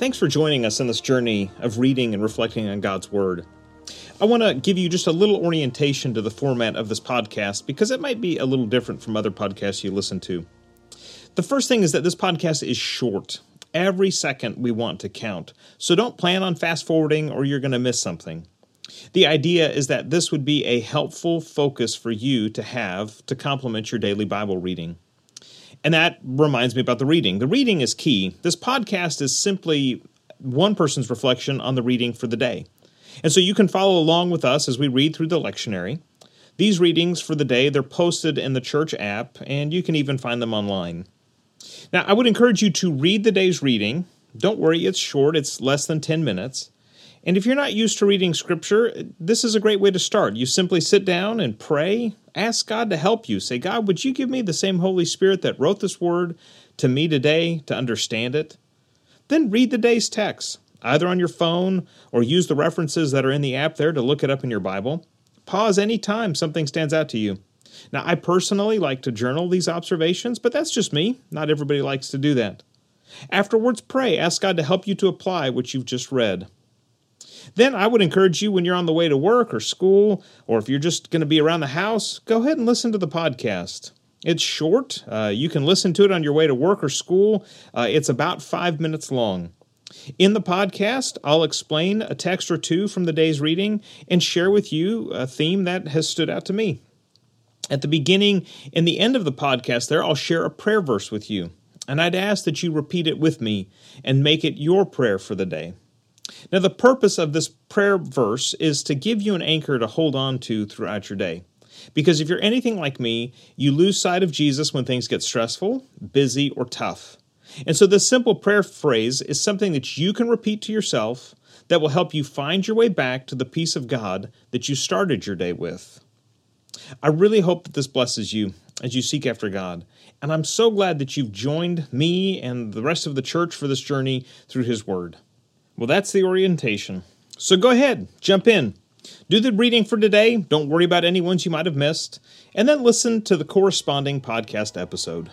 Thanks for joining us on this journey of reading and reflecting on God's Word. I want to give you just a little orientation to the format of this podcast because it might be a little different from other podcasts you listen to. The first thing is that this podcast is short. Every second we want to count, so don't plan on fast forwarding or you're going to miss something. The idea is that this would be a helpful focus for you to have to complement your daily Bible reading. And that reminds me about the reading. The reading is key. This podcast is simply one person's reflection on the reading for the day. And so you can follow along with us as we read through the lectionary. These readings for the day, they're posted in the church app, and you can even find them online. Now, I would encourage you to read the day's reading. Don't worry, it's short, it's less than 10 minutes. And if you're not used to reading scripture, this is a great way to start. You simply sit down and pray, ask God to help you. Say, God, would you give me the same Holy Spirit that wrote this word to me today to understand it? Then read the day's text, either on your phone or use the references that are in the app there to look it up in your Bible. Pause any time something stands out to you. Now, I personally like to journal these observations, but that's just me. Not everybody likes to do that. Afterwards, pray. Ask God to help you to apply what you've just read. Then I would encourage you when you're on the way to work or school, or if you're just going to be around the house, go ahead and listen to the podcast. It's short. Uh, you can listen to it on your way to work or school. Uh, it's about five minutes long. In the podcast, I'll explain a text or two from the day's reading and share with you a theme that has stood out to me. At the beginning and the end of the podcast, there, I'll share a prayer verse with you. And I'd ask that you repeat it with me and make it your prayer for the day. Now, the purpose of this prayer verse is to give you an anchor to hold on to throughout your day. Because if you're anything like me, you lose sight of Jesus when things get stressful, busy, or tough. And so, this simple prayer phrase is something that you can repeat to yourself that will help you find your way back to the peace of God that you started your day with. I really hope that this blesses you as you seek after God. And I'm so glad that you've joined me and the rest of the church for this journey through His Word. Well, that's the orientation. So go ahead, jump in. Do the reading for today. Don't worry about any ones you might have missed. And then listen to the corresponding podcast episode.